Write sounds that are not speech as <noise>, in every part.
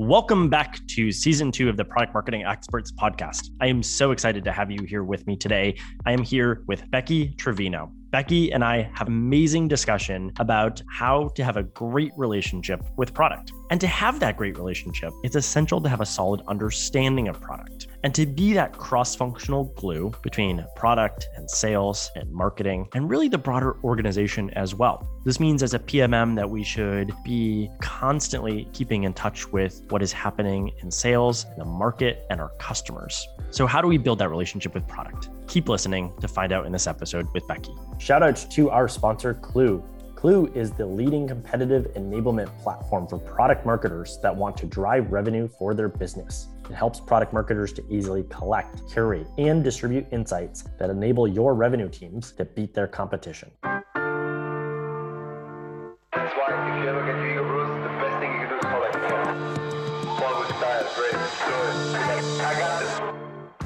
Welcome back to season two of the Product Marketing Experts podcast. I am so excited to have you here with me today. I am here with Becky Trevino. Becky and I have amazing discussion about how to have a great relationship with product. And to have that great relationship, it's essential to have a solid understanding of product and to be that cross functional glue between product and sales and marketing and really the broader organization as well. This means as a PMM that we should be constantly keeping in touch with what is happening in sales, in the market, and our customers. So, how do we build that relationship with product? Keep listening to find out in this episode with Becky. Shout out to our sponsor, Klue. Klue is the leading competitive enablement platform for product marketers that want to drive revenue for their business. It helps product marketers to easily collect, curate, and distribute insights that enable your revenue teams to beat their competition. That's why if you ever get Hugo Bruce, the best thing you can do is collect One with style, great. So I got this.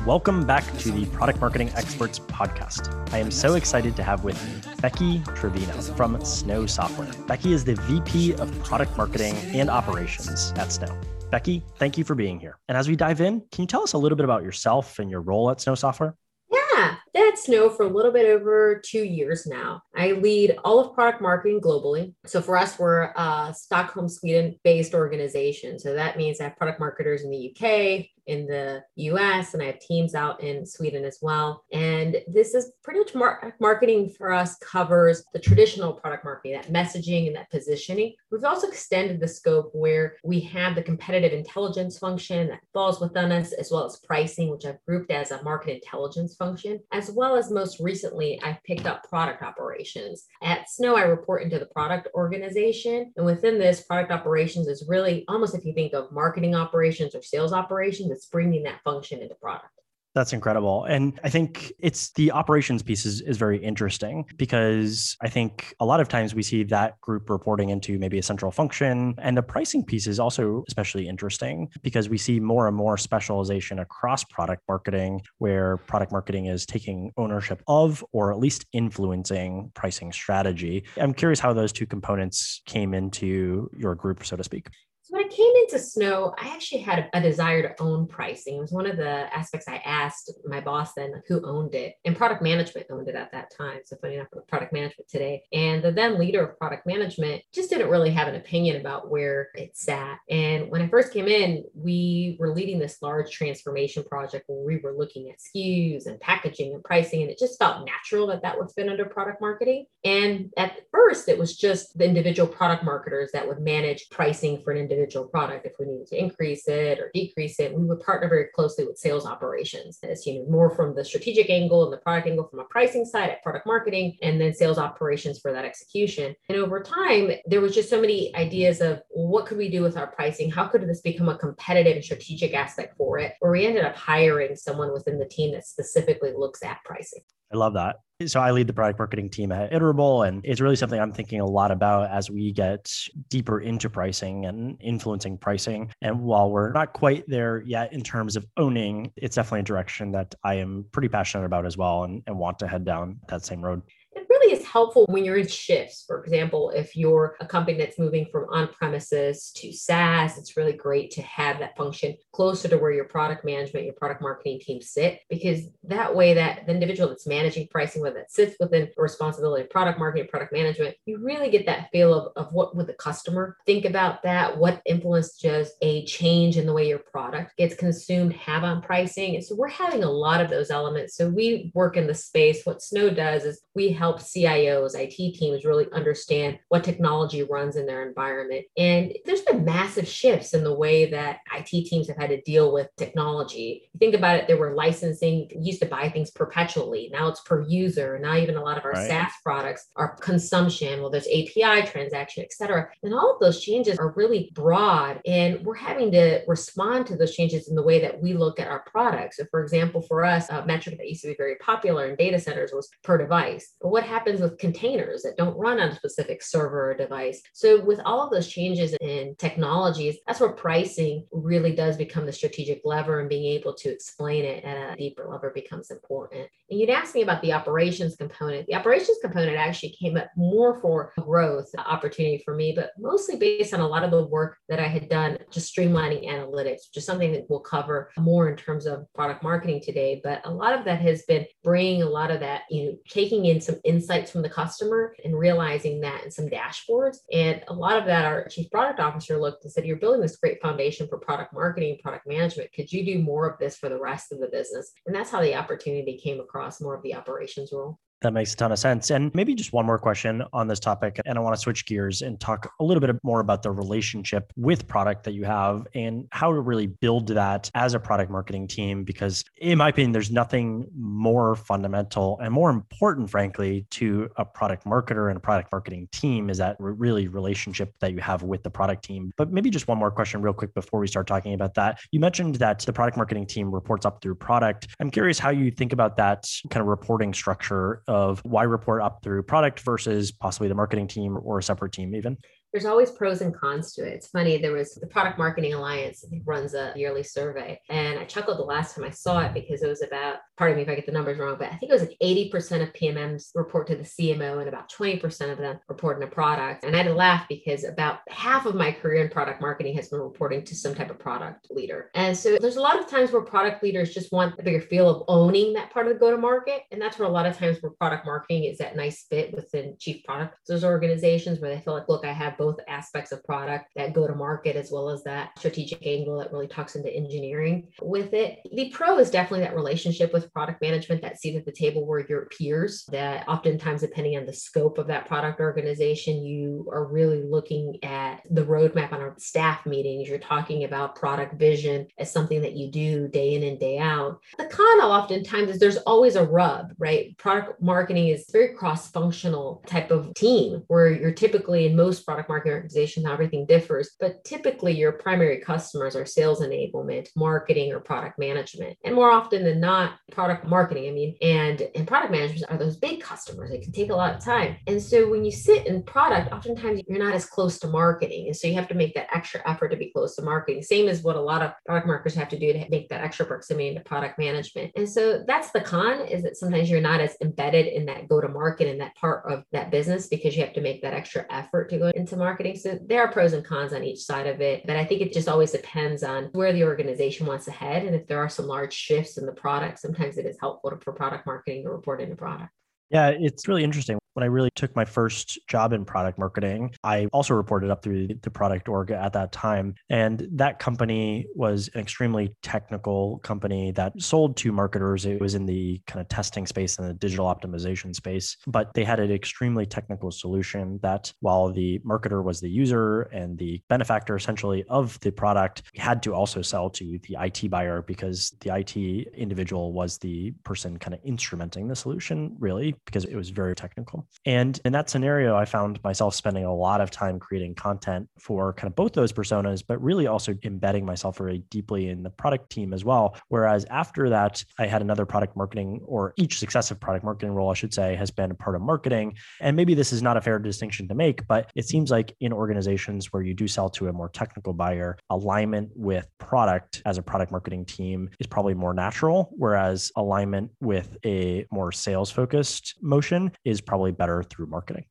Welcome back to the Product Marketing Experts podcast. I am so excited to have with me Becky Trevino from Snow Software. Becky is the VP of Product Marketing and Operations at Snow. Becky, thank you for being here. And as we dive in, can you tell us a little bit about yourself and your role at Snow Software? Yeah, at Snow for a little bit over two years now. I lead all of product marketing globally. So for us, we're a Stockholm, Sweden based organization. So that means I have product marketers in the UK, in the US and I have teams out in Sweden as well. And this is pretty much mar- marketing for us covers the traditional product marketing, that messaging and that positioning. We've also extended the scope where we have the competitive intelligence function that falls within us, as well as pricing, which I've grouped as a market intelligence function, as well as most recently, I've picked up product operations. At Snow, I report into the product organization. And within this, product operations is really almost if you think of marketing operations or sales operations, it's bringing that function into product. That's incredible. And I think it's the operations piece is, is very interesting because I think a lot of times we see that group reporting into maybe a central function. And the pricing piece is also especially interesting because we see more and more specialization across product marketing where product marketing is taking ownership of or at least influencing pricing strategy. I'm curious how those two components came into your group, so to speak when I came into Snow, I actually had a, desire to own pricing. It was one of the aspects I asked my boss then who owned it, and product management owned it at that time. So funny enough, product management today, and the then leader of product management just didn't really have an opinion about where it sat. And when I first came in, we were leading this large transformation project where we were looking at SKUs and packaging and pricing, and it just felt natural that that would fit under product marketing. And at first, it was just the individual product marketers that would manage pricing for an individual individual product if we needed to increase it or decrease it we would partner very closely with sales operations. As you know more from the strategic angle and the product angle from a pricing side at product marketing and then sales operations for that execution. And over time there was just so many ideas of what could we do with our pricing? How could this become a competitive and strategic aspect for it? Where we ended up hiring someone within the team that specifically looks at pricing. I love that. So I lead the product marketing team at Iterable, and it's really something I'm thinking a lot about as we get deeper into pricing and influencing pricing. And while we're not quite there yet in terms of owning, it's definitely a direction that I am pretty passionate about as well and, and want to head down that same road really is helpful when you're in shifts. For example, if you're a company that's moving from on premises to SaaS, it's really great to have that function closer to where your product management, your product marketing team sit, because that way that the individual that's managing pricing, whether that sits within the responsibility of product marketing, product management, you really get that feel of, of what would the customer think about that, what influence just a change in the way your product gets consumed have on pricing. And so we're having a lot of those elements. So we work in the space. What Snow does is we help CIOs, IT teams really understand what technology runs in their environment. And there's been massive shifts in the way that IT teams have had to deal with technology. Think about it, there were licensing, used to buy things perpetually. Now it's per user. Now even a lot of our right. SaaS products are consumption. Well, there's API transaction, et cetera. And all of those changes are really broad. And we're having to respond to those changes in the way that we look at our products. So for example, for us, a metric that used to be very popular in data centers was per device. But what happened happens with containers that don't run on a specific server or device. So with all of those changes in technologies, that's where pricing really does become the strategic lever and being able to explain it at a deeper level becomes important. And you'd ask me about the operations component. The operations component actually came up more for growth opportunity for me, but mostly based on a lot of the work that I had done just streamlining analytics, which is something that we'll cover more in terms of product marketing today. But a lot of that has been bringing a lot of that, you know, taking in some insights from the customer and realizing that in some dashboards. And a lot of that, our chief product officer looked and said, You're building this great foundation for product marketing, product management. Could you do more of this for the rest of the business? And that's how the opportunity came across more of the operations role. That makes a ton of sense. And maybe just one more question on this topic. And I want to switch gears and talk a little bit more about the relationship with product that you have and how to really build that as a product marketing team. Because, in my opinion, there's nothing more fundamental and more important, frankly, to a product marketer and a product marketing team is that really relationship that you have with the product team. But maybe just one more question, real quick, before we start talking about that. You mentioned that the product marketing team reports up through product. I'm curious how you think about that kind of reporting structure of why report up through product versus possibly the marketing team or a separate team even there's always pros and cons to it. It's funny, there was the Product Marketing Alliance runs a yearly survey. And I chuckled the last time I saw it because it was about, pardon me if I get the numbers wrong, but I think it was like 80% of PMMs report to the CMO and about 20% of them report in a product. And I had to laugh because about half of my career in product marketing has been reporting to some type of product leader. And so there's a lot of times where product leaders just want a bigger feel of owning that part of the go to market. And that's where a lot of times where product marketing is that nice fit within chief product, organizations where they feel like, look, I have both aspects of product that go to market as well as that strategic angle that really talks into engineering with it. The pro is definitely that relationship with product management, that seat at the table where your peers, that oftentimes, depending on the scope of that product organization, you are really looking at the roadmap on our staff meetings. You're talking about product vision as something that you do day in and day out. The con oftentimes is there's always a rub, right? Product marketing is very cross functional type of team where you're typically in most product marketing organization, how everything differs. But typically, your primary customers are sales enablement, marketing, or product management. And more often than not, product marketing, I mean, and, and product managers are those big customers. It can take a lot of time. And so when you sit in product, oftentimes you're not as close to marketing. And so you have to make that extra effort to be close to marketing. Same as what a lot of product marketers have to do to make that extra proximity into product management. And so that's the con is that sometimes you're not as embedded in that go to market and that part of that business because you have to make that extra effort to go into marketing. So there are pros and cons on each side of it, but I think it just always depends on where the organization wants to head. And if there are some large shifts in the product, sometimes it is helpful to, for product marketing to report in the product. Yeah, it's really interesting when I really took my first job in product marketing, I also reported up through the product org at that time. And that company was an extremely technical company that sold to marketers. It was in the kind of testing space and the digital optimization space, but they had an extremely technical solution that while the marketer was the user and the benefactor essentially of the product, had to also sell to the IT buyer because the IT individual was the person kind of instrumenting the solution, really, because it was very technical. And in that scenario, I found myself spending a lot of time creating content for kind of both those personas, but really also embedding myself very deeply in the product team as well. Whereas after that, I had another product marketing, or each successive product marketing role, I should say, has been a part of marketing. And maybe this is not a fair distinction to make, but it seems like in organizations where you do sell to a more technical buyer, alignment with product as a product marketing team is probably more natural, whereas alignment with a more sales focused motion is probably better through marketing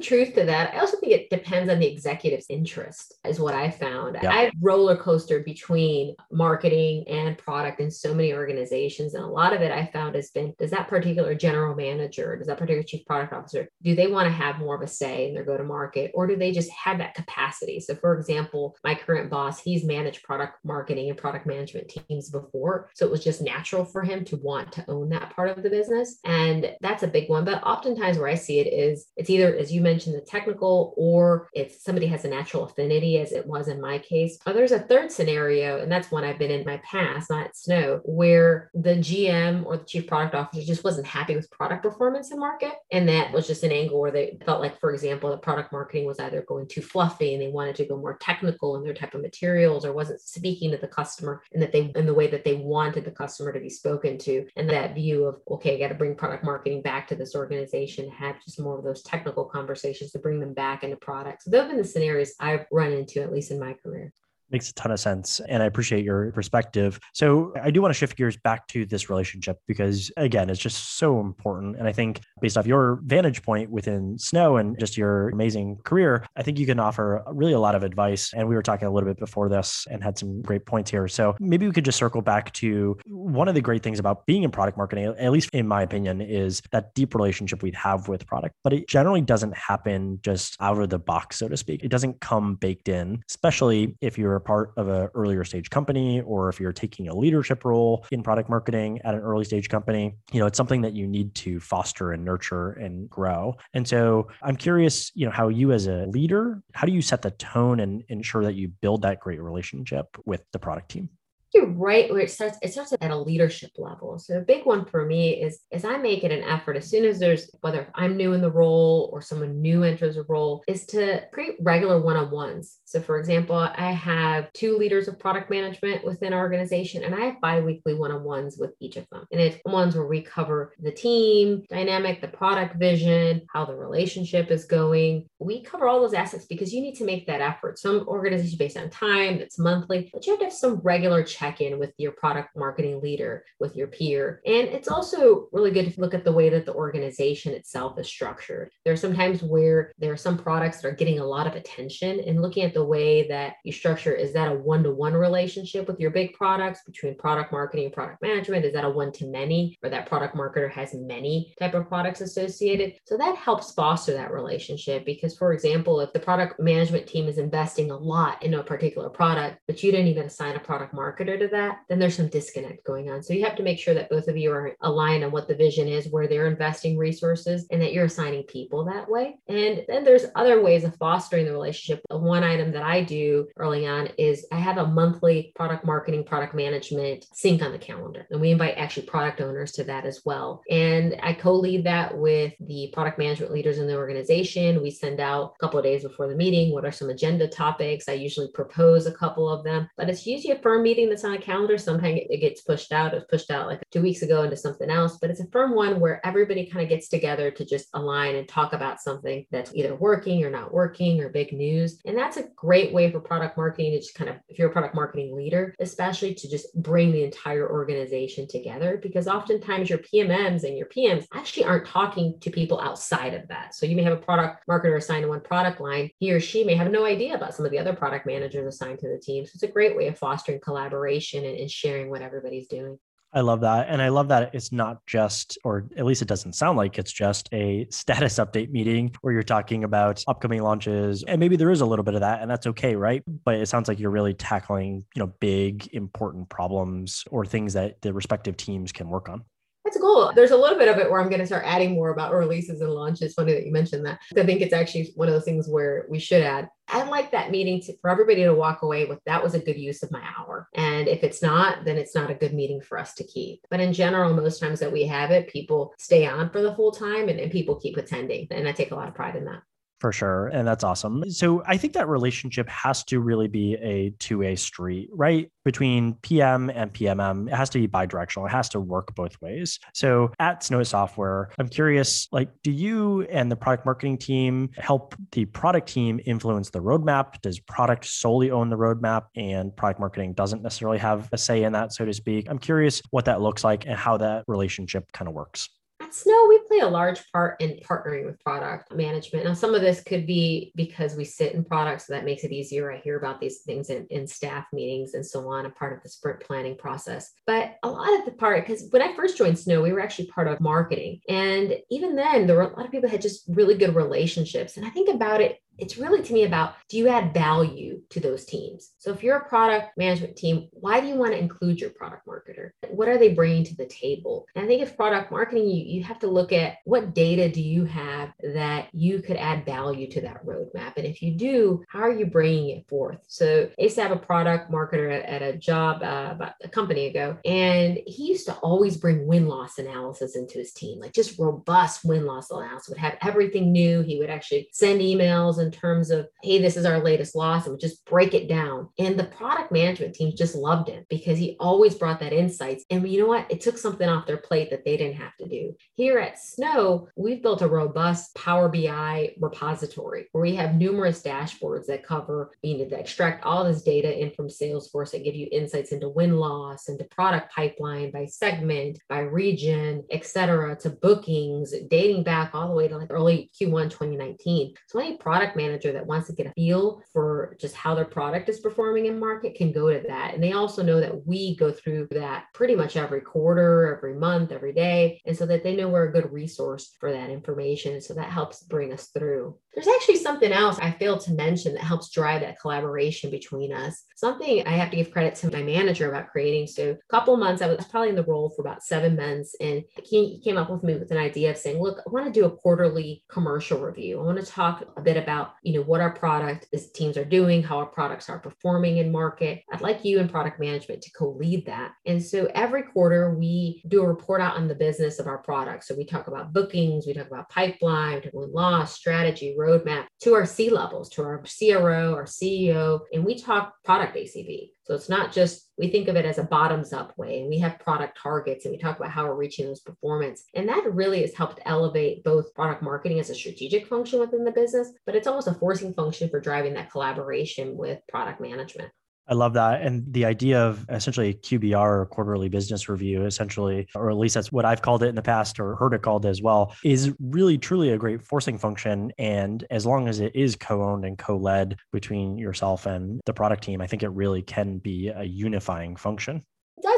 some truth to that. I also think it depends on the executive's interest, is what I found. Yeah. I roller coaster between marketing and product in so many organizations. And a lot of it I found has been does that particular general manager, does that particular chief product officer, do they want to have more of a say in their go to market or do they just have that capacity? So, for example, my current boss, he's managed product marketing and product management teams before. So it was just natural for him to want to own that part of the business. And that's a big one. But oftentimes where I see it is it's either as you mentioned the technical, or if somebody has a natural affinity, as it was in my case. Or there's a third scenario, and that's one I've been in my past, not Snow, where the GM or the chief product officer just wasn't happy with product performance in market. And that was just an angle where they felt like, for example, the product marketing was either going too fluffy and they wanted to go more technical in their type of materials or wasn't speaking to the customer in that they in the way that they wanted the customer to be spoken to. And that view of, okay, I got to bring product marketing back to this organization, have just more of those technical conversations to bring them back into products. Those have been the scenarios I've run into, at least in my career. Makes a ton of sense. And I appreciate your perspective. So I do want to shift gears back to this relationship because, again, it's just so important. And I think based off your vantage point within Snow and just your amazing career, I think you can offer really a lot of advice. And we were talking a little bit before this and had some great points here. So maybe we could just circle back to one of the great things about being in product marketing, at least in my opinion, is that deep relationship we have with product. But it generally doesn't happen just out of the box, so to speak. It doesn't come baked in, especially if you're part of an earlier stage company or if you're taking a leadership role in product marketing at an early stage company, you know, it's something that you need to foster and nurture and grow. And so I'm curious, you know, how you as a leader, how do you set the tone and ensure that you build that great relationship with the product team? You're right where it starts it starts at a leadership level. So a big one for me is is i make it an effort as soon as there's whether i'm new in the role or someone new enters a role is to create regular one-on-ones. So for example i have two leaders of product management within our organization and i have bi-weekly one-on-ones with each of them. And it's ones where we cover the team dynamic the product vision how the relationship is going. We cover all those assets because you need to make that effort. Some organizations based on time it's monthly but you have to have some regular check in with your product marketing leader, with your peer. And it's also really good to look at the way that the organization itself is structured. There are some times where there are some products that are getting a lot of attention and looking at the way that you structure is that a one to one relationship with your big products between product marketing and product management? Is that a one to many or that product marketer has many type of products associated? So that helps foster that relationship because, for example, if the product management team is investing a lot in a particular product, but you didn't even assign a product marketer to that, then there's some disconnect going on. So you have to make sure that both of you are aligned on what the vision is, where they're investing resources, and that you're assigning people that way. And then there's other ways of fostering the relationship. One item that I do early on is I have a monthly product marketing, product management sync on the calendar. And we invite actually product owners to that as well. And I co lead that with the product management leaders in the organization. We send out a couple of days before the meeting what are some agenda topics. I usually propose a couple of them, but it's usually a firm meeting that's on a calendar. Sometimes it gets pushed out. It was pushed out like two weeks ago into something else, but it's a firm one where everybody kind of gets together to just align and talk about something that's either working or not working or big news. And that's a great way for product marketing to just kind of, if you're a product marketing leader, especially to just bring the entire organization together because oftentimes your PMMs and your PMs actually aren't talking to people outside of that. So you may have a product marketer assigned to one product line. He or she may have no idea about some of the other product managers assigned to the team. So it's a great way of fostering collaboration collaboration and, and sharing what everybody's doing. I love that. And I love that it's not just, or at least it doesn't sound like it's just a status update meeting where you're talking about upcoming launches. And maybe there is a little bit of that, and that's okay, right? But it sounds like you're really tackling, you know, big, important problems or things that the respective teams can work on. That's cool. There's a little bit of it where I'm going to start adding more about releases and launches. Funny that you mentioned that. I think it's actually one of those things where we should add. I'd like that meeting to, for everybody to walk away with that was a good use of my hour. And if it's not, then it's not a good meeting for us to keep. But in general, most times that we have it, people stay on for the full time and, and people keep attending. And I take a lot of pride in that. For sure. And that's awesome. So I think that relationship has to really be a two way street, right? Between PM and PMM. It has to be bi directional. It has to work both ways. So at Snow Software, I'm curious like, do you and the product marketing team help the product team influence the roadmap? Does product solely own the roadmap and product marketing doesn't necessarily have a say in that, so to speak? I'm curious what that looks like and how that relationship kind of works. Snow, we play a large part in partnering with product management. Now, some of this could be because we sit in products, so that makes it easier. I hear about these things in, in staff meetings and so on, a part of the sprint planning process. But a lot of the part, because when I first joined Snow, we were actually part of marketing. And even then, there were a lot of people had just really good relationships. And I think about it it's really to me about do you add value to those teams? So if you're a product management team, why do you want to include your product marketer? What are they bringing to the table? And I think if product marketing, you, you have to look at what data do you have that you could add value to that roadmap? And if you do, how are you bringing it forth? So I used to have a product marketer at, at a job uh, about a company ago, and he used to always bring win loss analysis into his team, like just robust win loss analysis, would have everything new. He would actually send emails in terms of, hey, this is our latest loss, and would just break it down. And the product management team just loved him because he always brought that insights. And you know what? It took something off their plate that they didn't have to do. Here at Snow, we've built a robust Power BI repository where we have numerous dashboards that cover, you know, that extract all this data in from Salesforce that give you insights into win loss, into product pipeline by segment, by region, et cetera, to bookings, dating back all the way to like early Q1 2019. So any product manager that wants to get a feel for just how their product is performing in market can go to that. And they also know that we go through that pretty much every quarter, every month, every day. And so that they know we're a good resource for that information. So that helps bring us through. There's actually something else I failed to mention that helps drive that collaboration between us. Something I have to give credit to my manager about creating. So a couple months, I was probably in the role for about seven months, and he came up with me with an idea of saying, "Look, I want to do a quarterly commercial review. I want to talk a bit about, you know, what our product is, teams are doing, how our products are performing in market. I'd like you and product management to co-lead that." And so every quarter we do a report out on the business of our product. So we talk about bookings, we talk about pipeline, we talk about loss, strategy, roadmap to our C levels, to our CRO, our CEO, and we talk product ACV. So it's not just, we think of it as a bottoms up way, and we have product targets and we talk about how we're reaching those performance. And that really has helped elevate both product marketing as a strategic function within the business, but it's almost a forcing function for driving that collaboration with product management. I love that. And the idea of essentially QBR or quarterly business review, essentially, or at least that's what I've called it in the past or heard it called as well, is really truly a great forcing function. And as long as it is co owned and co led between yourself and the product team, I think it really can be a unifying function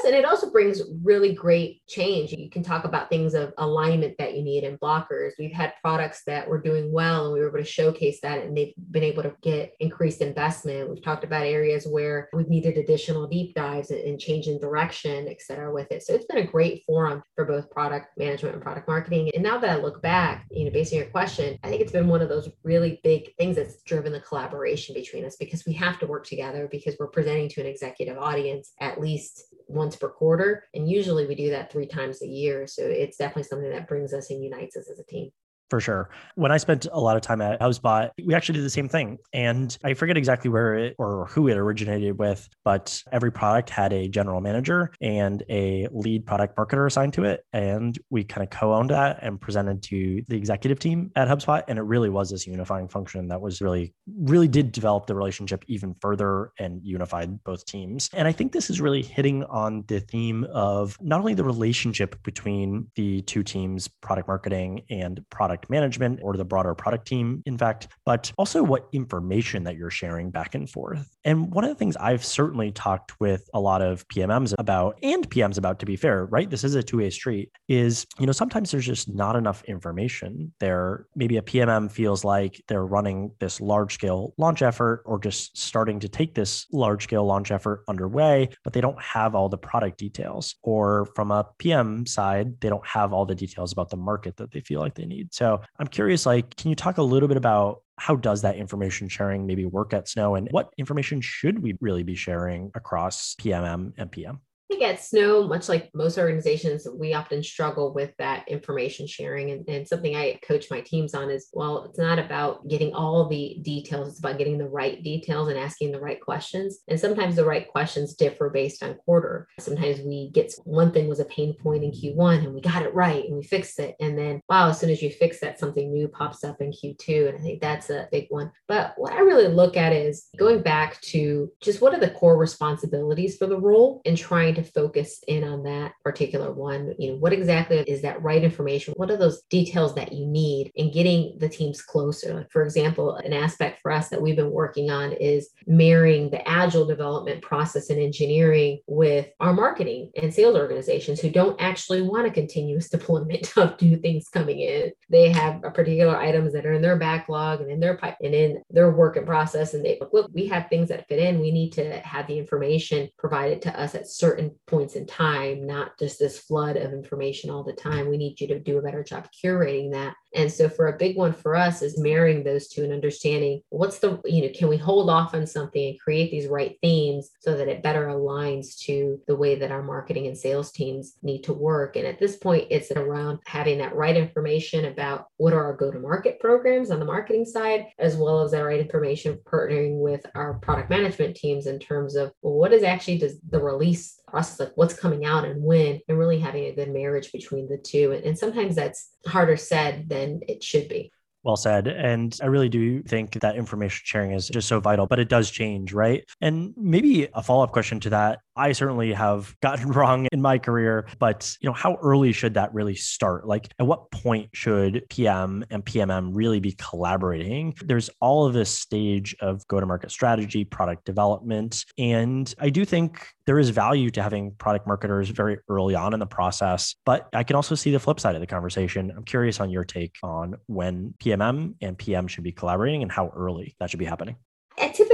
does. And it also brings really great change. You can talk about things of alignment that you need and blockers. We've had products that were doing well and we were able to showcase that and they've been able to get increased investment. We've talked about areas where we've needed additional deep dives and, change in direction, et cetera, with it. So it's been a great forum for both product management and product marketing. And now that I look back, you know, based on your question, I think it's been one of those really big things that's driven the collaboration between us because we have to work together because we're presenting to an executive audience at least once per quarter. And usually we do that three times a year. So it's definitely something that brings us and unites us as a team for sure. When I spent a lot of time at HubSpot, we actually did the same thing. And I forget exactly where it or who it originated with, but every product had a general manager and a lead product marketer assigned to it. And we kind of co owned that and presented to the executive team at HubSpot. And it really was this unifying function that was really, really did develop the relationship even further and unified both teams. And I think this is really hitting on the theme of not only the relationship between the two teams, product marketing and product product management or the broader product team, in fact, but also what information that you're sharing back and forth. And one of the things I've certainly talked with a lot of PMMs about and PMs about, to be fair, right? This is a two way street, is, you know, sometimes there's just not enough information there. Maybe a PMM feels like they're running this large scale launch effort or just starting to take this large scale launch effort underway, but they don't have all the product details. Or from a PM side, they don't have all the details about the market that they feel like they need. So I'm curious, like, can you talk a little bit about how does that information sharing maybe work at Snow and what information should we really be sharing across PMM and PM? Think at Snow, much like most organizations, we often struggle with that information sharing. And, and, something I coach my teams on is well, it's not about getting all the details, it's about getting the right details and asking the right questions. And sometimes the right questions differ based on quarter. Sometimes we get one thing was a pain point in Q1 and we got it right and we fixed it. And then, wow, as soon as you fix that, something new pops up in Q2. And I think that's a big one. But what I really look at is going back to just what are the core responsibilities for the role and trying to to focus in on that particular one. You know, what exactly is that right information? What are those details that you need in getting the teams closer? For example, an aspect for us that we've been working on is marrying the agile development process and engineering with our marketing and sales organizations who don't actually want a continuous <laughs> deployment of new things coming in. They have a particular items that are in their backlog and in their pipe and in their work in process. And they look, we have things that fit in. We need to have the information provided to us at certain points in time, not just this flood of information all the time. We need you to do a better job curating that. And so for a big one for us is marrying those two and understanding what's the, you know, can we hold off on something and create these right themes so that it better aligns to the way that our marketing and sales teams need to work. And at this point, it's around having that right information about what are our go-to-market programs on the marketing side, as well as that right information partnering with our product management teams in terms of well, what is actually does the release process, like what's coming out and when, and really having a good marriage between the two. And, and sometimes that's harder said than it should be. Well said. And I really do think that information sharing is just so vital, but it does change, right? And maybe a follow up question to that I certainly have <laughs> gotten wrong in my career, but you know, how early should that really start? Like at what point should PM and PMM really be collaborating? There's all of this stage of go to market strategy, product development, and I do think there is value to having product marketers very early on in the process, but I can also see the flip side of the conversation. I'm curious on your take on when PMM and PM should be collaborating and how early that should be happening.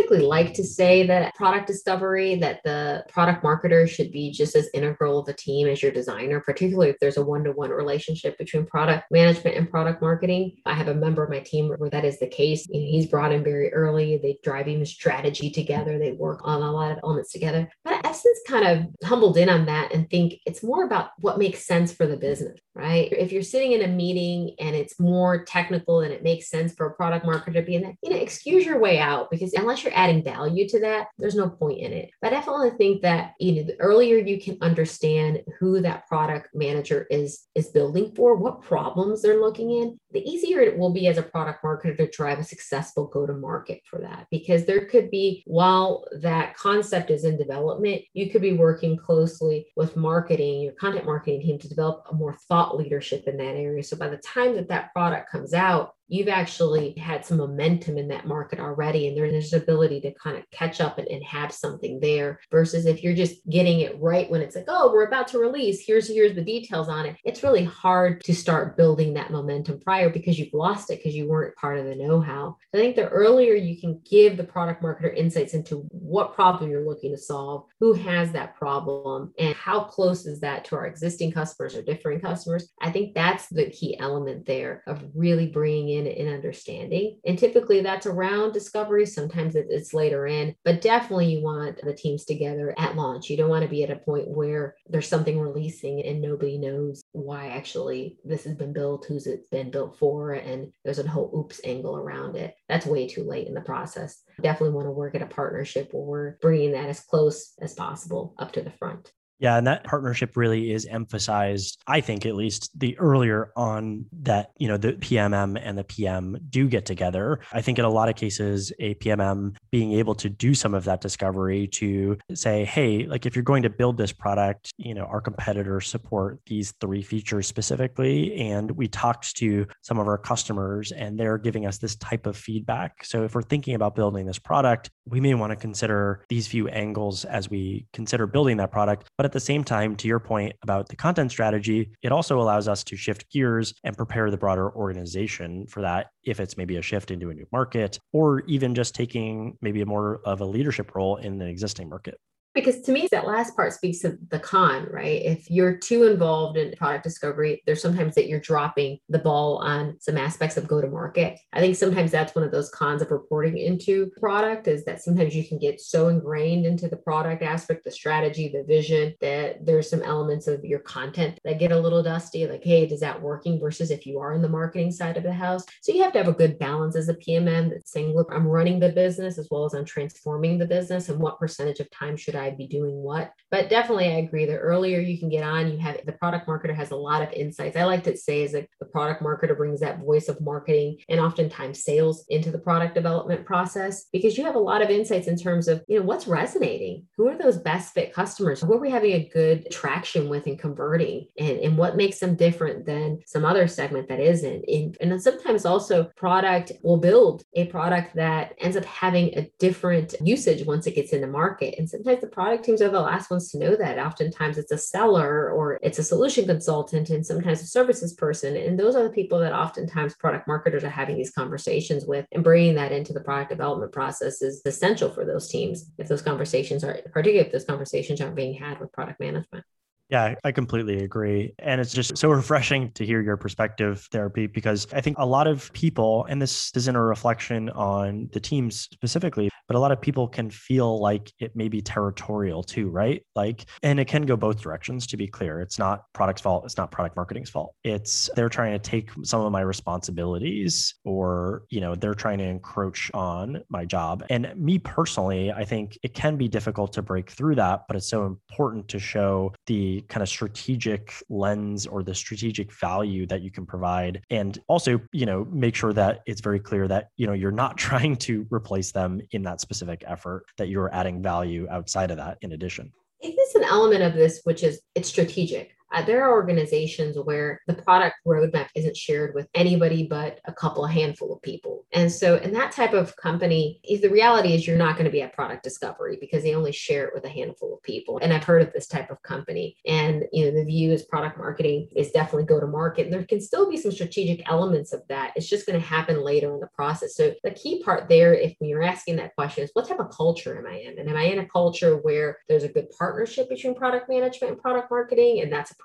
Typically like to say that product discovery, that the product marketer should be just as integral of a team as your designer, particularly if there's a one to one relationship between product management and product marketing. I have a member of my team where that is the case. He's brought in very early. They drive even strategy together. They work on a lot of elements together. But I've since kind of humbled in on that and think it's more about what makes sense for the business, right? If you're sitting in a meeting and it's more technical and it makes sense for a product marketer to be in that, you know, excuse your way out because unless you're adding value to that, there's no point in it. But I definitely think that you know the earlier you can understand who that product manager is is building for, what problems they're looking in, the easier it will be as a product marketer to drive a successful go to market for that. Because there could be, while that concept is in development, you could be working closely with marketing, your content marketing team to develop a more thought leadership in that area. So by the time that that product comes out, you've actually had some momentum in that market already and there's an ability to kind of catch up and, and, have something there versus if you're just getting it right when it's like oh we're about to release. Here's here's the details on it. It's really hard to start building that momentum prior because you've lost it because you weren't part of the know-how. I think the earlier you can give the product marketer insights into what problem you're looking to solve who has that problem and how close is that to our existing customers or different customers i think that's the key element there of really bringing in in, in understanding. And typically that's around discovery. Sometimes it's later in, but definitely you want the teams together at launch. You don't want to be at a point where there's something releasing and nobody knows why actually this has been built, who's it been built for, and there's a whole oops angle around it. That's way too late in the process. Definitely want to work at a partnership where we're bringing that as close as possible up to the front. Yeah, and that partnership really is emphasized, I think at least the earlier on that, you know, the PMM and the PM do get together. I think in a lot of cases, a PMM being able to do some of that discovery to say, hey, like if you're going to build this product, you know, our competitors support these three features specifically. And we talked to some of our customers and they're giving us this type of feedback. So if we're thinking about building this product, we may want to consider these few angles as we consider building that product. But at the same time, to your point about the content strategy, it also allows us to shift gears and prepare the broader organization for that if it's maybe a shift into a new market or even just taking maybe a more of a leadership role in the existing market. Because to me, that last part speaks to the con, right? If you're too involved in product discovery, there's sometimes that you're dropping the ball on some aspects of go to market. I think sometimes that's one of those cons of reporting into product is that sometimes you can get so ingrained into the product aspect, the strategy, the vision, that there's some elements of your content that get a little dusty. Like, hey, is that working? Versus if you are in the marketing side of the house. So you have to have a good balance as a PMM that's saying, look, I'm running the business as well as I'm transforming the business. And what percentage of time should I I'd be doing what. But definitely, I agree. The earlier you can get on, you have the product marketer has a lot of insights. I like to say is that the product marketer brings that voice of marketing and oftentimes sales into the product development process because you have a lot of insights in terms of you know what's resonating, who are those best fit customers, who are we having a good traction with and converting, and, and what makes them different than some other segment that isn't. And, and sometimes also product will build a product that ends up having a different usage once it gets in the market. And sometimes the product teams are the last ones to know that. Oftentimes it's a seller or it's a solution consultant and sometimes a services person. And those are the people that oftentimes product marketers are having these conversations with and bringing that into the product development process is essential for those teams if those conversations are, particularly if those conversations aren't being had with product management. Yeah, I completely agree. And it's just so refreshing to hear your perspective, therapy, because I think a lot of people, and this isn't a reflection on the teams specifically, but a lot of people can feel like it may be territorial too, right? Like, and it can go both directions to be clear. It's not product's fault. It's not product marketing's fault. It's they're trying to take some of my responsibilities or, you know, they're trying to encroach on my job. And me personally, I think it can be difficult to break through that, but it's so important to show the kind of strategic lens or the strategic value that you can provide. And also you know make sure that it's very clear that you know you're not <laughs> trying to replace them in that specific effort that you're adding value outside of that in addition. I think there's an element of this which is it's strategic uh, there are organizations where the product roadmap isn't shared with anybody but a couple, a handful of people. And so, in that type of company, the reality is you're not going to be at product discovery because they only share it with a handful of people. And I've heard of this type of company. And, you know, the view is product marketing is definitely go to market. And there can still be some strategic elements of that. It's just going to happen later in the process. So, the key part there, if you're asking that question, is what type of culture am I in? And am I in a culture where there's a good partnership between product management and product marketing? And that's appreciate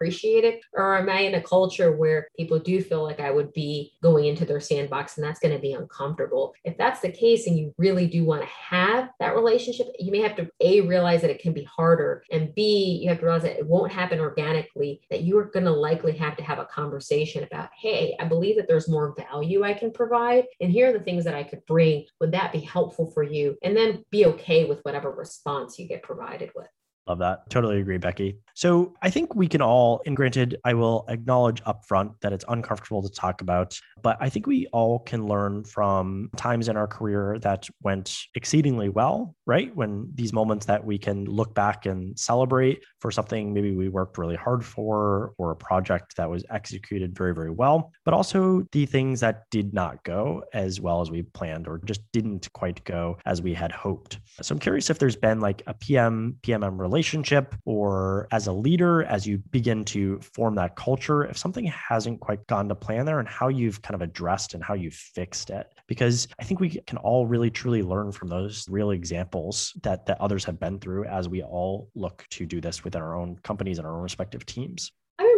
it? Or am I in a culture where people do feel like I would be going into their sandbox and that's going to be uncomfortable? If that's the case and you really do want to have that relationship, you may have to A, realize that it can be harder, and B, you have to realize that it won't happen organically, that you are going to likely have to have a conversation about, hey, I believe that there's more value I can provide. And here are the things that I could bring. Would that be helpful for you? And then be okay with whatever response you get provided with. Love that. Totally agree, Becky. So I think we can all, and granted, I will acknowledge upfront that it's uncomfortable to talk about, but I think we all can learn from times in our career that went exceedingly well, right? When these moments that we can look back and celebrate for something maybe we worked really hard for or a project that was executed very, very well, but also the things that did not go as well as we planned or just didn't quite go as we had hoped. So I'm curious if there's been like a PM, PMM relationship or as a leader as you begin to form that culture if something hasn't quite gone to plan there and how you've kind of addressed and how you've fixed it. Because i think we can all really truly learn from those real examples that that others have been through as we all look to do this within our own companies and our own respective teams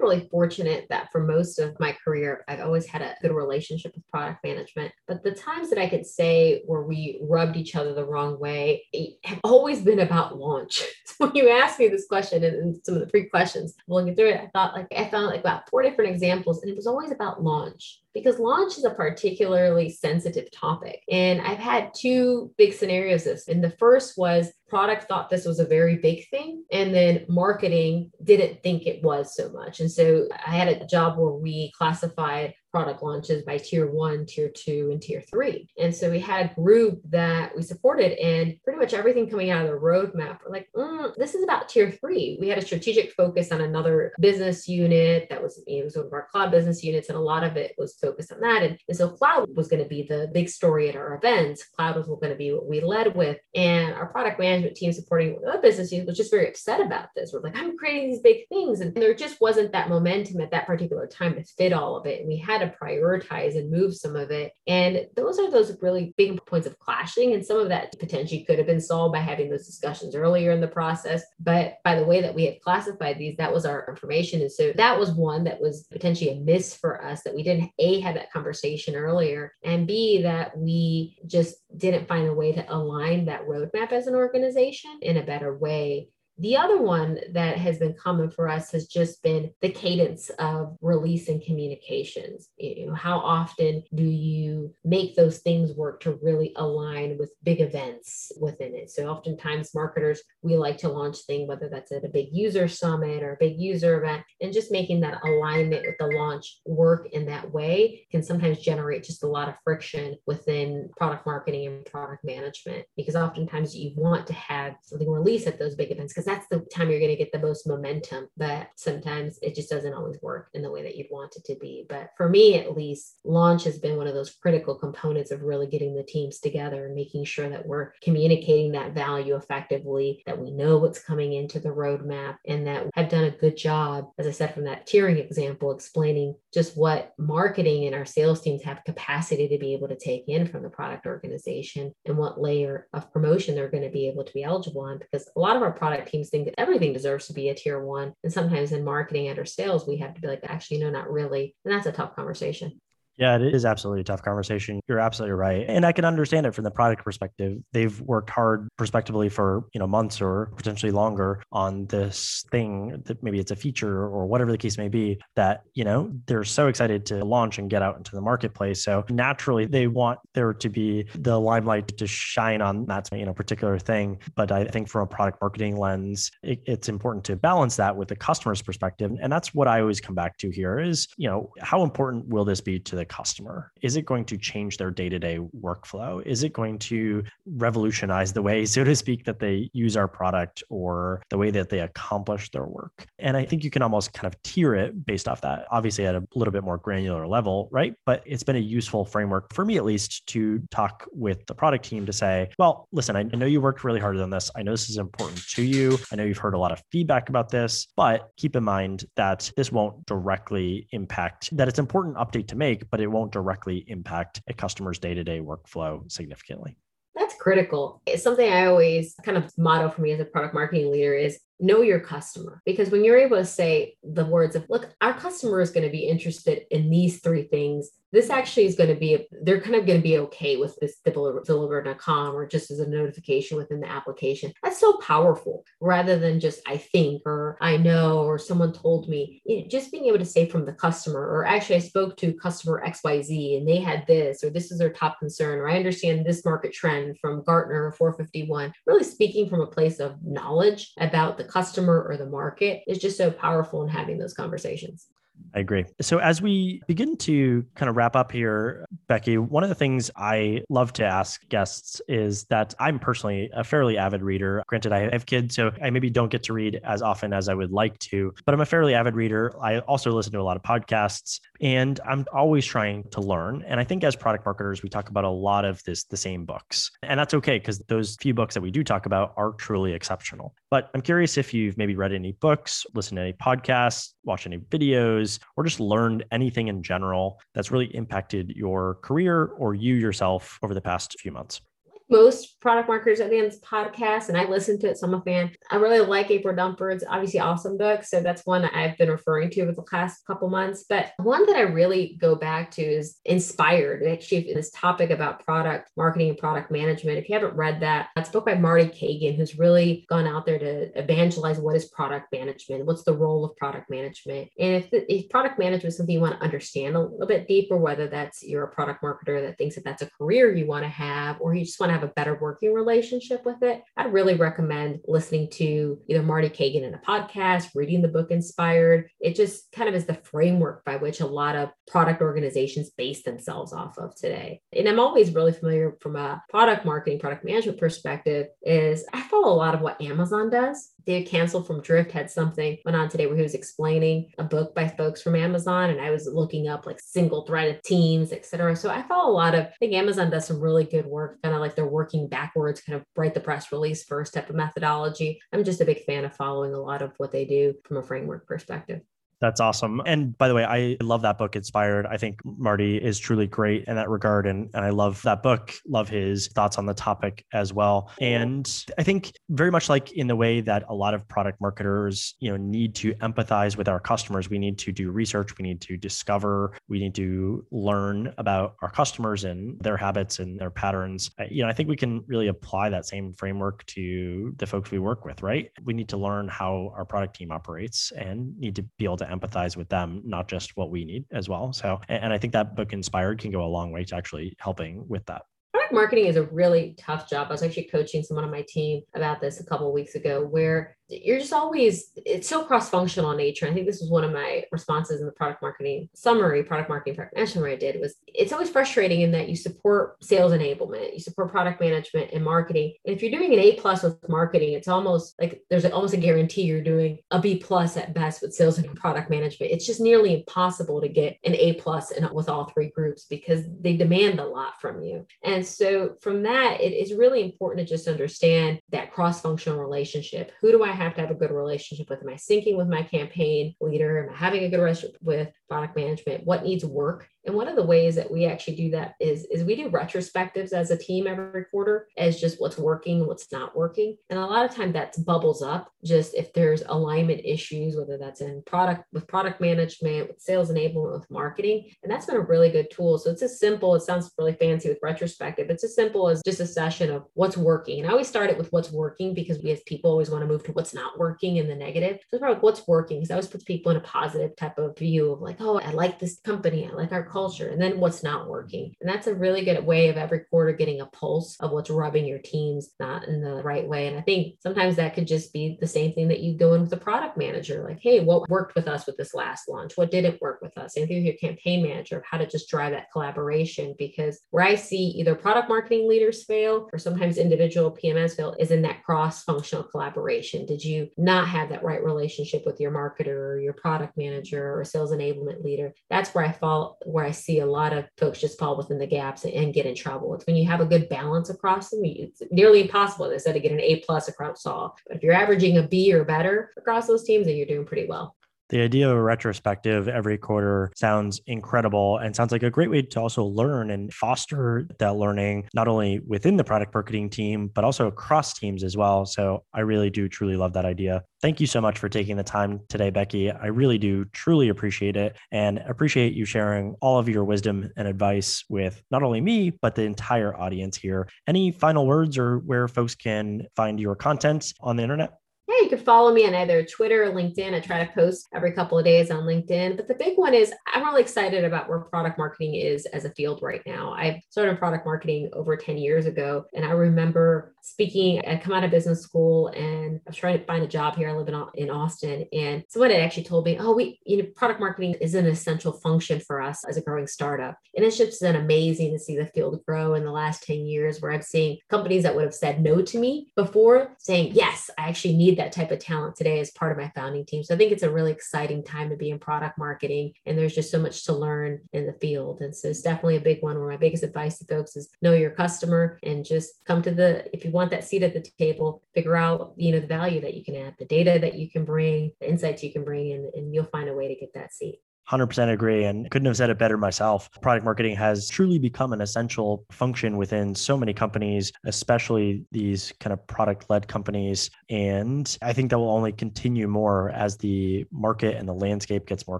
really fortunate that for most of my career, I've always had a good relationship with product management. But the times that I could say where we rubbed each other the wrong way have always been about launch. <laughs> So when you asked me this question and, some of the pre questions, looking through it, I thought like I found like about four different examples, and it was always about launch because launch is a particularly sensitive topic. And I've had two big scenarios this. And the first was product thought this was a very big thing and then marketing didn't think it was so much. And so I had a job where we classified product launches by tier one, tier two, and tier three. And so we had group that we supported, and pretty much everything coming out of the roadmap, we're like, mm, this is about tier three. We had a strategic focus on another business unit that was, it was one of our cloud business units, and a lot of it was focused on that. And, and so cloud was going to be the big story at our events. Cloud was going to be what we led with. And our product management team supporting the business unit was just very upset about this. We're like, I'm creating these big things. And there just wasn't that momentum at that particular time to fit all of it. And we had to prioritize and move some of it. And those are those really big points of clashing. And some of that potentially could have been solved by having those discussions earlier in the process. But by the way that we had classified these, that was our information. And so that was one that was potentially a miss for us that we didn't A, have that conversation earlier, and B, that we just didn't find a way to align that roadmap as an organization in a better way The other one that has been common for us has just been the cadence of release and communications. You know, how often do you make those things work to really align with big events within it? So oftentimes marketers, we like to launch things, whether that's at a big user summit or a big user event, and just making that alignment with the launch work in that way can sometimes generate just a lot of friction within product marketing and product management because oftentimes you want to have something release at those big events because that's the time you're going to get the most momentum but sometimes it just doesn't always work in the way that you'd want it to be. But for me at least launch has been one of those critical components of really getting the teams together and making sure that we're communicating that value effectively that we know what's coming into the roadmap and that have done a good job as i said from that tiering example explaining just what marketing and our sales teams have capacity to be able to take in from the product organization and what layer of promotion they're going to be able to be eligible on because a lot of our product teams think that everything deserves to be a tier one and sometimes in marketing and or sales we have to be like actually no not really and that's a tough conversation yeah, it is absolutely a tough conversation. You're absolutely right. And I can understand it from the product perspective. They've worked hard prospectively for, you know, months or potentially longer on this thing that maybe it's a feature or whatever the case may be that, you know, they're so excited to launch and get out into the marketplace. So naturally they want there to be the limelight to shine on that, you know, particular thing. But I think from a product marketing lens, it, it's important to balance that with the customer's perspective. And that's what I always come back to here is, you know, how important will this be to the customer? Is it going to change their day to day workflow? Is it going to revolutionize the way, <laughs> so to speak, that they use our product or the way that they accomplish their work? And I think you can almost kind of tier it based off that, obviously at a little bit more granular level, right? But it's been a useful framework for me, at least, to talk with the product team to say, well, listen, I know you worked really hard on this. I know this is important to you. I know you've heard a lot of feedback about this, but keep in mind that this won't directly impact that it's important update to make, but it won't directly impact a customer's day to day workflow significantly. That's critical. It's something I always kind of motto for me as a product marketing leader is know your customer because when you're able to say the words of look our customer is going to be interested in these three things this actually is going to be they're kind of going to be okay with this deliver.com or just as a notification within the application. That's so powerful rather than just i think or i know or someone told me. You know, just being able to say from the customer or actually i spoke to customer xyz and they had this or this is their top concern or i understand this market trend from gartner 451 really speaking from a place of knowledge about the customer or the market is just so powerful in having those conversations. I agree. So, as we begin to kind of wrap up here, Becky, one of the things I love to ask guests is that I'm personally a fairly avid reader. Granted, I have kids, so I maybe don't get to read as often as I would like to, but I'm a fairly avid reader. I also listen to a lot of podcasts and I'm always trying to learn. And I think as product marketers, we talk about a lot of this, the same books. And that's okay because those few books that we do talk about are truly exceptional. But I'm curious if you've maybe read any books, listened to any podcasts, watched any videos, or just learned anything in general that's really impacted your career or you yourself over the past few months most product marketers at the end podcast, and I listen to it, so I'm a fan. I really like April Dunford's obviously awesome book. So that's one I've been referring to over the last couple months. But one that I really go back to is Inspired. Actually, this topic about product marketing and product management. If you haven't read that, that's a book by Marty Cagan, who's really gone out there to evangelize what is product management, what's the role of product management. And if, if product management is something you want to understand a little bit deeper, whether that's you're a product marketer that thinks that that's a career you want to have, or you just want to have a better working relationship with it, I'd really recommend listening to either Marty Cagan in a podcast, reading the book Inspired. It just kind of is the framework by which a lot of product organizations base themselves off of today. And I'm always really familiar from a product marketing, product management perspective, is I follow a lot of what Amazon does. David Cancel from Drift had something went on today where he was explaining a book by folks from Amazon, and I was looking up like single threaded teams, et cetera. So I follow a lot of, I think Amazon does some really good work, kind of like they're working backwards, kind of write the press release first type of methodology. I'm just a big fan of following a lot of what they do from a framework perspective. That's awesome. And by the way, I love that book, Inspired. I think Marty is truly great in that regard. And, and I love that book, love his thoughts on the topic as well. And I think very much like in the way that a lot of product marketers, you know, need to empathize with our customers, we need to do research, we need to discover, we need to learn about our customers and their habits and their patterns. Uh, you know, I think we can really apply that same framework to the folks we work with, right? We need to learn how our product team operates and need to be able to empathize with them, not just what we need as well. So, and I think that book inspired can go a long way to actually helping with that product marketing is a really tough job. I was actually coaching someone on my team about this a couple weeks ago where you're just always it's so cross-functional in nature. I think this was one of my responses in the product marketing summary, product marketing management where I did was it's always frustrating in that you support sales enablement, you support product management and marketing. And if you're doing an A plus with marketing, it's almost like there's almost a guarantee you're doing a B plus at best with sales and product management. It's just nearly impossible to get an A plus with all three groups because they demand a lot from you. And so from that, it is really important to just understand that cross-functional relationship. Who do I have to have a good relationship with? Am I syncing with my campaign leader? Am I having a good relationship with product management? What needs work? And one of the ways that we actually do that is, is we do retrospectives as a team every quarter as just what's working, what's not working. And a lot of time that bubbles up just if there's alignment issues, whether that's in product with product management, with sales enablement, with marketing. And that's been a really good tool. So it's as simple, it sounds really fancy with retrospective. It's as simple as just a session of what's working. And I always start it with what's working because we as people always want to move to what's not working and the negative. So it's probably what's working. Because that always puts people in a positive type of view of like, oh, I like this company, I like our culture, and then what's not working. And that's a really good way of every quarter getting a pulse of what's rubbing your teams not in the right way. And I think sometimes that could just be the same thing that you go in with the product manager, like, hey, what worked with us with this last launch? What didn't work with us? Same thing with your campaign manager of how to just drive that collaboration. Because where I see either product marketing leaders fail or sometimes individual PMS fail is in that cross-functional collaboration. Did you not have that right relationship with your marketer or your product manager or sales enablement leader? That's where I fall, where I see a lot of folks just fall within the gaps and, and get in trouble. It's when you have a good balance across them. It's nearly impossible, as I said, to get an A plus across all. But if you're averaging a B or better across those teams, then you're doing pretty well. The idea of a retrospective every quarter sounds incredible and sounds like a great way to also learn and foster that learning, not only within the product marketing team, but also across teams as well. So I really do truly love that idea. Thank you so much for taking the time today, Becky. I really do truly appreciate it and appreciate you sharing all of your wisdom and advice with not only me, but the entire audience here. Any final words or where folks can find your content on the internet? Yeah, you can follow me on either Twitter or LinkedIn. I try to post every couple of days on LinkedIn. But the big one is I'm really excited about where product marketing is as a field right now. I started product marketing over 10 years ago. And I remember speaking, I come out of business school and I was trying to find a job here. I live in, in Austin. And someone had actually told me, oh, we, you know, product marketing is an essential function for us as a growing startup. And it's just been amazing to see the field grow in the last 10 years where I'm seeing companies that would have said no to me before saying, yes, I actually need that type of talent today as part of my founding team. So I think it's a really exciting time to be in product marketing. And there's just so much to learn in the field. And so it's definitely a big one where my biggest advice to folks is know your customer and just come to the, if you want that seat at the table, figure out, you know, the value that you can add, the data that you can bring, the insights you can bring, and, and you'll find a way to get that seat. 100% agree and couldn't have said it better myself. Product marketing has truly become an essential function within so many companies, especially these kind of product led companies. And I think that will only continue more as the market and the landscape gets more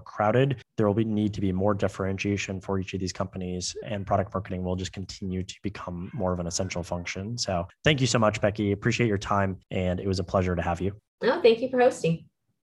crowded. There will be, need to be more differentiation for each of these companies, and product marketing will just continue to become more of an essential function. So thank you so much, Becky. Appreciate your time. And it was a pleasure to have you. Oh, thank you for hosting.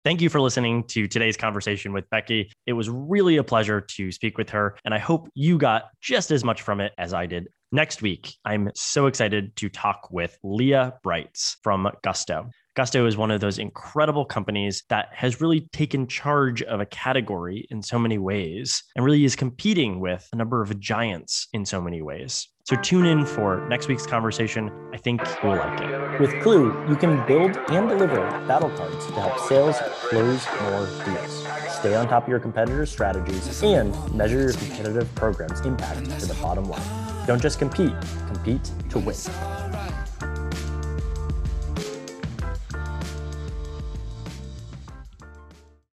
Thank you for listening to today's conversation with Becky. It was really a pleasure to speak with her, and I hope you got just as much from it as I did. Next week, I'm so excited to talk with Leah Brights from Gusto. Gusto is one of those incredible companies that has really taken charge of a category in so many ways and really is competing with a number of giants in so many ways. So tune in for next week's conversation. I think you'll like it. With Klue, you can build and deliver battle cards to help sales close more deals. Stay on top of your competitors' strategies and measure your competitive program's impact to the bottom line. Don't just compete, compete to win.